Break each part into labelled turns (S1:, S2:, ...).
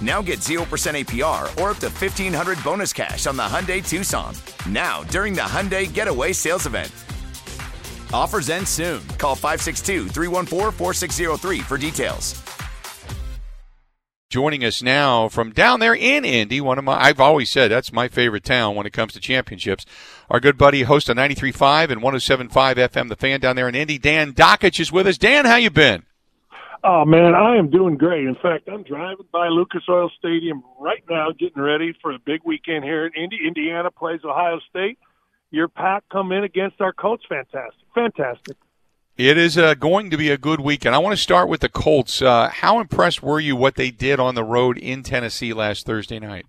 S1: Now get 0% APR or up to 1500 bonus cash on the Hyundai Tucson. Now, during the Hyundai Getaway Sales Event. Offers end soon. Call 562 314 4603 for details.
S2: Joining us now from down there in Indy, one of my I've always said that's my favorite town when it comes to championships. Our good buddy, host of 93.5 and 107.5 FM, the fan down there in Indy, Dan Dakich is with us. Dan, how you been?
S3: Oh man, I am doing great. In fact, I'm driving by Lucas Oil Stadium right now, getting ready for a big weekend here in Indy. Indiana plays Ohio State. Your pack come in against our Colts. Fantastic, fantastic.
S2: It is uh, going to be a good weekend. I want to start with the Colts. Uh, how impressed were you what they did on the road in Tennessee last Thursday night?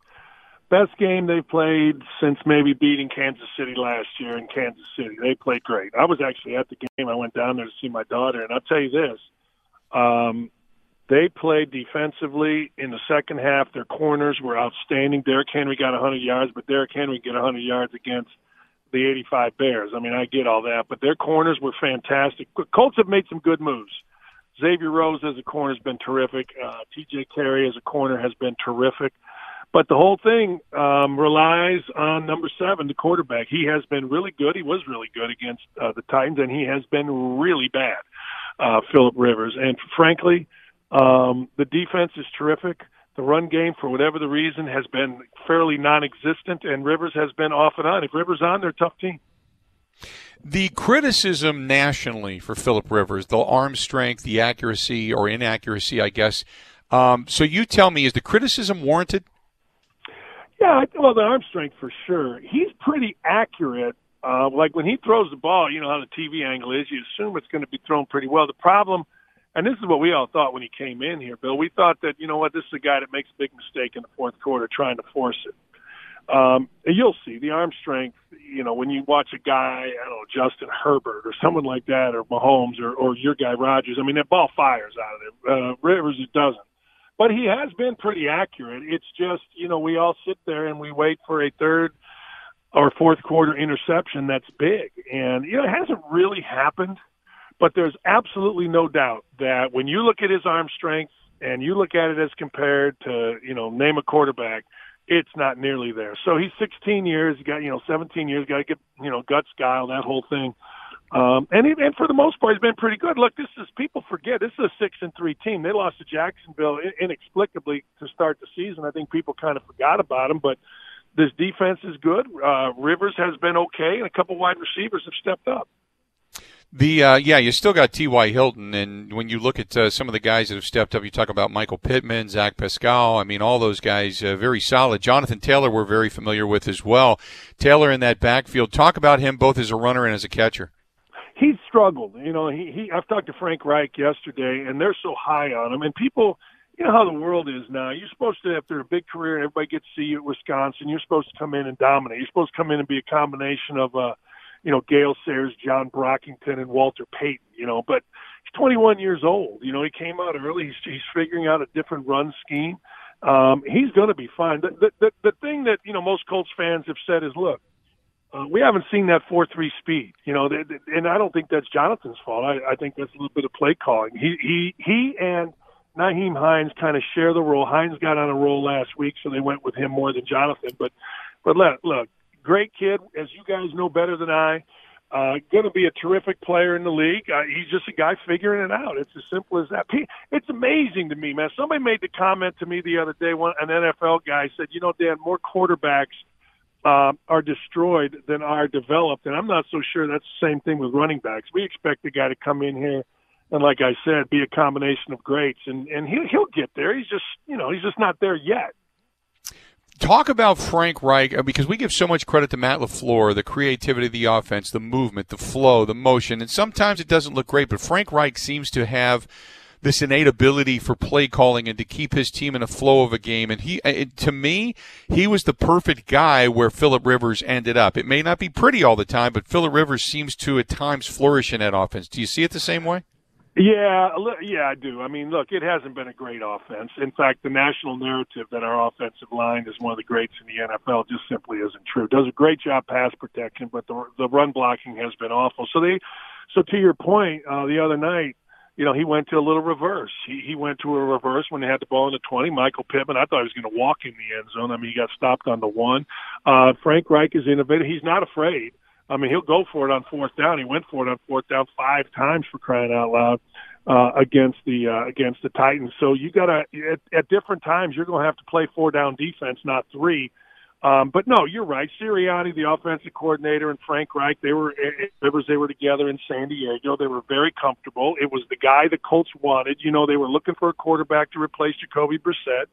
S3: Best game they've played since maybe beating Kansas City last year in Kansas City. They played great. I was actually at the game. I went down there to see my daughter, and I'll tell you this: um, they played defensively in the second half. Their corners were outstanding. Derrick Henry got 100 yards, but Derrick Henry get 100 yards against the 85 Bears. I mean, I get all that, but their corners were fantastic. Colts have made some good moves. Xavier Rhodes as a corner has been terrific. Uh, T.J. Carrie as a corner has been terrific. But the whole thing um, relies on number seven, the quarterback. He has been really good. He was really good against uh, the Titans, and he has been really bad, uh, Philip Rivers. And frankly, um, the defense is terrific. The run game, for whatever the reason, has been fairly non-existent, and Rivers has been off and on. If Rivers on, they're a tough team.
S2: The criticism nationally for Philip Rivers, the arm strength, the accuracy or inaccuracy, I guess. Um, so you tell me, is the criticism warranted?
S3: Yeah, well, the arm strength for sure. He's pretty accurate. Uh, like when he throws the ball, you know how the TV angle is. You assume it's going to be thrown pretty well. The problem – and this is what we all thought when he came in here, Bill. We thought that you know what, this is a guy that makes a big mistake in the fourth quarter trying to force it. Um, and you'll see the arm strength. You know, when you watch a guy, I don't know, Justin Herbert or someone like that, or Mahomes, or, or your guy Rodgers. I mean, that ball fires out of it. Uh, Rivers, it doesn't. But he has been pretty accurate. It's just, you know, we all sit there and we wait for a third or fourth quarter interception that's big, and you know, it hasn't really happened but there's absolutely no doubt that when you look at his arm strength and you look at it as compared to, you know, name a quarterback, it's not nearly there. So he's 16 years, got, you know, 17 years, got to get, you know, gut style, that whole thing. Um, and he, and for the most part, he's been pretty good. Look, this is people forget this is a six and three team. They lost to Jacksonville inexplicably to start the season. I think people kind of forgot about him, but this defense is good. Uh, Rivers has been okay, and a couple wide receivers have stepped up.
S2: The uh, yeah, you still got T.Y. Hilton, and when you look at uh, some of the guys that have stepped up, you talk about Michael Pittman, Zach Pascal. I mean, all those guys uh, very solid. Jonathan Taylor, we're very familiar with as well. Taylor in that backfield. Talk about him both as a runner and as a catcher.
S3: He's struggled. You know, he, he I've talked to Frank Reich yesterday, and they're so high on him. And people, you know how the world is now. You're supposed to, after a big career, and everybody gets to see you at Wisconsin. You're supposed to come in and dominate. You're supposed to come in and be a combination of. Uh, you know, Gale Sayers, John Brockington, and Walter Payton, you know, but he's 21 years old. You know, he came out early. He's, he's figuring out a different run scheme. Um, he's going to be fine. The, the, the, the thing that, you know, most Colts fans have said is, look, uh, we haven't seen that 4-3 speed, you know, and I don't think that's Jonathan's fault. I, I think that's a little bit of play calling. He, he, he and Nyheim Hines kind of share the role. Hines got on a roll last week, so they went with him more than Jonathan. But but look, look, great kid, as you guys know better than I. Uh, going to be a terrific player in the league. Uh, he's just a guy figuring it out. It's as simple as that. It's amazing to me, man. Somebody made the comment to me the other day. One an NFL guy said, "You know, Dan, more quarterbacks uh, are destroyed than are developed," and I'm not so sure that's the same thing with running backs. We expect a guy to come in here and, like I said, be a combination of greats, and and he'll he'll get there. He's just you know he's just not there yet
S2: talk about Frank Reich uh, because we give so much credit to Matt LaFleur, the creativity of the offense, the movement, the flow, the motion, and sometimes it doesn't look great, but Frank Reich seems to have this innate ability for play calling and to keep his team in a flow of a game. And he, it, to me, he was the perfect guy where Philip Rivers ended up. It may not be pretty all the time, but Philip Rivers seems to at times flourish in that offense. Do you see it the same way?
S3: Yeah, yeah, I do. I mean, look, it hasn't been a great offense. In fact, the national narrative that our offensive line is one of the greats in the NFL just simply isn't true. Does a great job pass protection, but the the run blocking has been awful. So they, so to your point, uh, the other night, you know, he went to a little reverse. He he went to a reverse when they had the ball in the twenty. Michael Pittman, I thought he was going to walk in the end zone. I mean, he got stopped on the one. Uh, Frank Reich is innovative. He's not afraid. I mean, he'll go for it on fourth down. He went for it on fourth down five times for crying out loud uh, against the uh, against the Titans. So you got to at, at different times you're going to have to play four down defense, not three. Um, but no, you're right. Sirianni, the offensive coordinator, and Frank Reich, they were Rivers. They were together in San Diego. They were very comfortable. It was the guy the Colts wanted. You know, they were looking for a quarterback to replace Jacoby Brissett.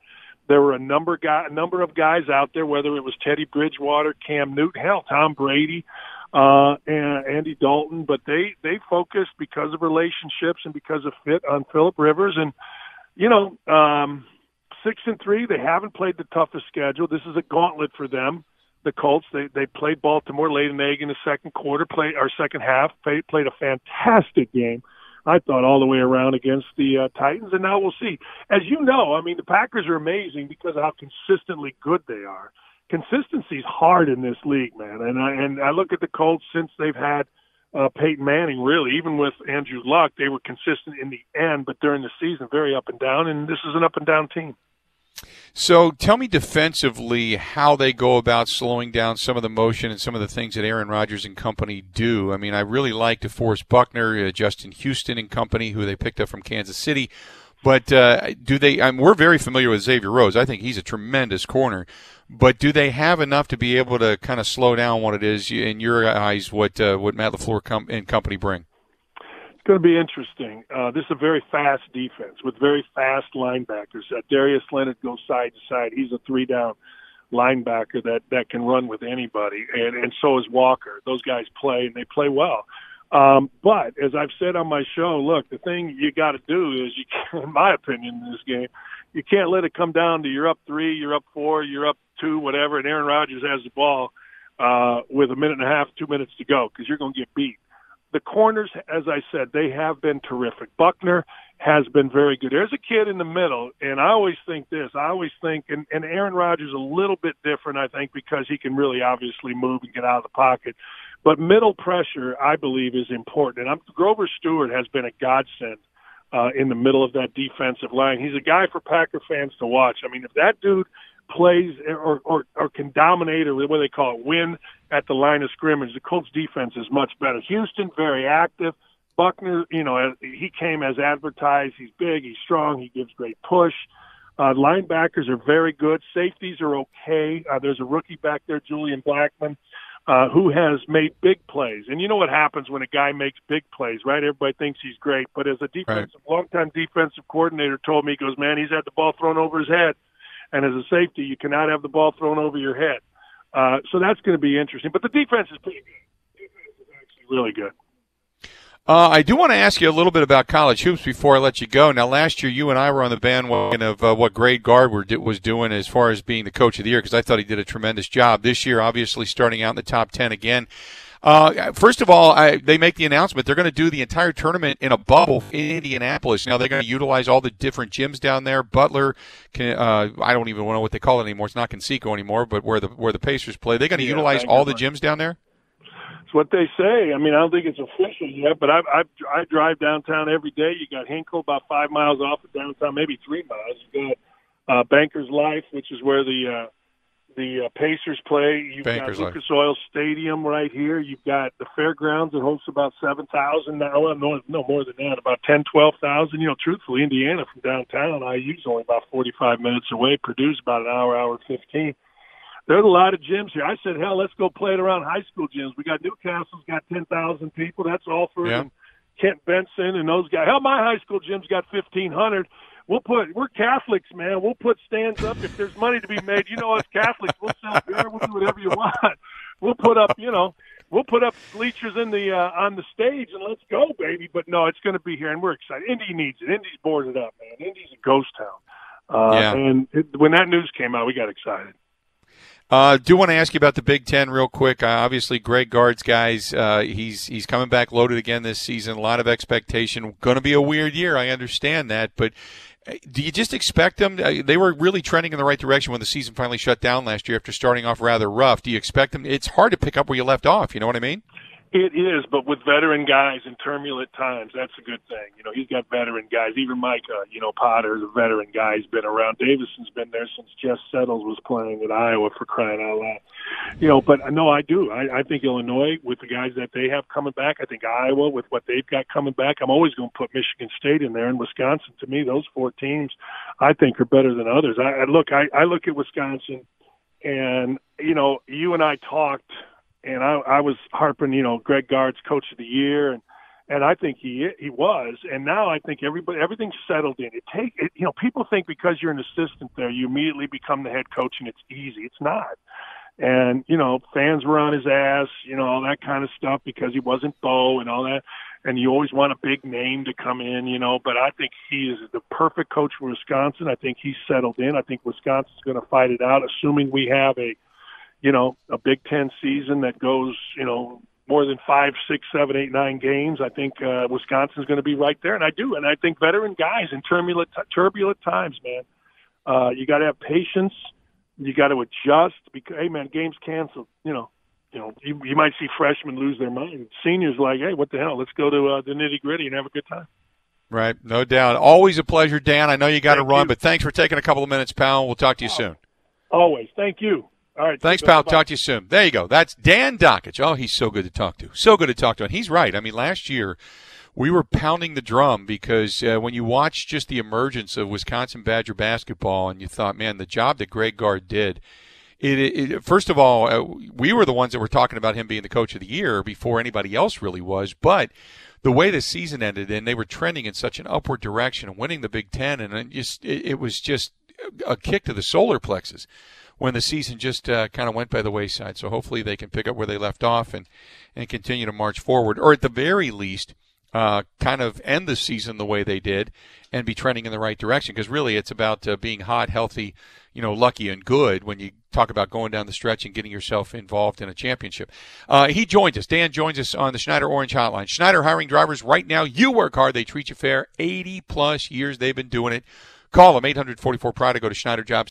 S3: There were a number guy, a number of guys out there, whether it was Teddy Bridgewater, Cam Newton, hell, Tom Brady uh, and Andy Dalton, but they they focused because of relationships and because of fit on Philip Rivers, and you know, um, six and three. They haven't played the toughest schedule. This is a gauntlet for them. The Colts they they played Baltimore, laid an egg in the second quarter, played our second half, played, played a fantastic game. I thought all the way around against the uh, Titans, and now we'll see. As you know, I mean the Packers are amazing because of how consistently good they are consistency's hard in this league, man. And I and I look at the Colts since they've had uh, Peyton Manning. Really, even with Andrew Luck, they were consistent in the end, but during the season, very up and down. And this is an up and down team.
S2: So tell me defensively how they go about slowing down some of the motion and some of the things that Aaron Rodgers and company do. I mean, I really like DeForest Buckner, uh, Justin Houston and company, who they picked up from Kansas City. But uh, do they? I mean, we're very familiar with Xavier Rhodes. I think he's a tremendous corner. But do they have enough to be able to kind of slow down what it is in your eyes? What uh, what Matt LaFleur com- and company bring?
S3: It's going to be interesting. Uh, this is a very fast defense with very fast linebackers. Uh, Darius Leonard goes side to side. He's a three down linebacker that that can run with anybody, and and so is Walker. Those guys play and they play well. Um, but as I've said on my show, look, the thing you got to do is you, in my opinion, in this game, you can't let it come down to you're up three, you're up four, you're up two, whatever, and Aaron Rodgers has the ball uh, with a minute and a half, two minutes to go because you're going to get beat. The corners, as I said, they have been terrific. Buckner has been very good. There's a kid in the middle, and I always think this. I always think, and, and Aaron Rodgers is a little bit different, I think, because he can really obviously move and get out of the pocket. But middle pressure, I believe, is important. And I'm, Grover Stewart has been a godsend uh, in the middle of that defensive line. He's a guy for Packer fans to watch. I mean, if that dude plays or, or, or can dominate or what they call it, win at the line of scrimmage, the Colts defense is much better. Houston, very active. Buckner, you know, he came as advertised. He's big, he's strong, he gives great push. Uh, linebackers are very good. Safeties are okay. Uh, there's a rookie back there, Julian Blackmon uh, who has made big plays. And you know what happens when a guy makes big plays, right? Everybody thinks he's great, but as a defensive, right. longtime defensive coordinator told me, he goes, man, he's had the ball thrown over his head, and as a safety, you cannot have the ball thrown over your head. Uh, so that's going to be interesting. But the defense is pretty good. Defense is actually really good.
S2: Uh, I do want to ask you a little bit about college hoops before I let you go. Now, last year you and I were on the bandwagon of uh, what Greg Gard was doing as far as being the coach of the year because I thought he did a tremendous job. This year, obviously, starting out in the top 10 again. Uh, first of all, I, they make the announcement they're going to do the entire tournament in a bubble in Indianapolis. Now they're going to utilize all the different gyms down there. Butler, can, uh, I don't even know what they call it anymore. It's not Conseco anymore, but where the where the Pacers play, they're going to yeah, utilize all the gyms down there.
S3: It's what they say. I mean, I don't think it's official yet, but I I, I drive downtown every day. You got Hinkle about five miles off of downtown, maybe three miles. You got uh, Bankers Life, which is where the uh, the uh, Pacers play. You've
S2: Bankers
S3: got Lucas Oil Stadium right here. You've got the fairgrounds that hosts about seven thousand now. Well, no, no more than that, about ten, twelve thousand. You know, truthfully, Indiana from downtown, IU's only about forty-five minutes away. Purdue's about an hour, hour fifteen. There's a lot of gyms here. I said, hell, let's go play it around high school gyms. We got New Castle's got ten thousand people. That's Alford
S2: Yeah.
S3: and Kent Benson and those guys. Hell, my high school gym's got fifteen hundred. We'll put we're Catholics, man. We'll put stands up if there's money to be made. You know us Catholics, we'll sell beer, we'll do whatever you want. We'll put up, you know, we'll put up bleachers in the uh, on the stage and let's go, baby. But no, it's going to be here, and we're excited. Indy needs it. Indy's boarded up, man. Indy's a ghost town. Uh,
S2: Yeah.
S3: And it, when that news came out, we got excited.
S2: Uh, do want to ask you about the Big Ten real quick. Uh, obviously, Greg Gard's guys. Uh, he's he's coming back loaded again this season. A lot of expectation. Going to be a weird year. I understand that, but uh, do you just expect them? Uh, they were really trending in the right direction when the season finally shut down last year after starting off rather rough. Do you expect them? It's hard to pick up where you left off. You know what I mean?
S3: It is, but with veteran guys in turbulent times, that's a good thing. You know, he's got veteran guys. Even Micah, uh, you know, Potter's a veteran guy. He's been around. Davison's been there since Jess Settles was playing at Iowa for crying out loud. You know, but no, I do. I, I think Illinois with the guys that they have coming back. I think Iowa with what they've got coming back. I'm always going to put Michigan State in there and Wisconsin. To me, those four teams, I think, are better than others. I, I look, I, I look at Wisconsin, and you know, you and I talked and I, I was harping, you know, Greg Gard's coach of the year, and and I think he he was, and now I think everybody everything's settled in. It take it, you know, people think because you're an assistant there, you immediately become the head coach, and it's easy. It's not. And you know, fans were on his ass, you know, all that kind of stuff because he wasn't Bo and all that. And you always want a big name to come in, you know. But I think he is the perfect coach for Wisconsin. I think he's settled in. I think Wisconsin's going to fight it out, assuming we have a you know, a Big Ten season that goes, you know, more than five, six, seven, eight, nine games. I think uh, Wisconsin's going to be right there, and I do. And I think veteran guys in turbulent, turbulent times, man, uh, you got to have patience. You got to adjust because, hey, man, games canceled. You know, you know, you, you might see freshmen lose their mind. Seniors like, hey, what the hell? Let's go to uh, the nitty gritty and have a good time.
S2: Right, no doubt. Always a pleasure, Dan. I know you got to run,
S3: you.
S2: but thanks for taking a couple of minutes, pal. We'll talk to you soon.
S3: Always. Thank you. All right.
S2: Thanks, pal.
S3: bye.
S2: Talk to you soon. There you go. That's Dan Dakich. Oh, he's so good to talk to. So good to talk to. And he's right. I mean, last year we were pounding the drum because uh, when you watch just the emergence of Wisconsin Badger basketball and you thought, man, the job that Greg Gard did. It, it, first of all, uh, we were the ones that were talking about him being the coach of the year before anybody else really was. But the way the season ended, and they were trending in such an upward direction and winning the Big Ten, and it just it, it was just a kick to the solar plexus when the season just uh, kind of went by the wayside. So hopefully they can pick up where they left off and and continue to march forward, or at the very least, uh, kind of end the season the way they did and be trending in the right direction. Because really, it's about uh, being hot, healthy, you know, lucky and good when you talk about going down the stretch and getting yourself involved in a championship. Uh, he joins us. Dan joins us on the Schneider Orange Hotline. Schneider hiring drivers right now. You work hard. They treat you fair. 80 plus years they've been doing it. Call them 844 Pride to go to Schneider Jobs.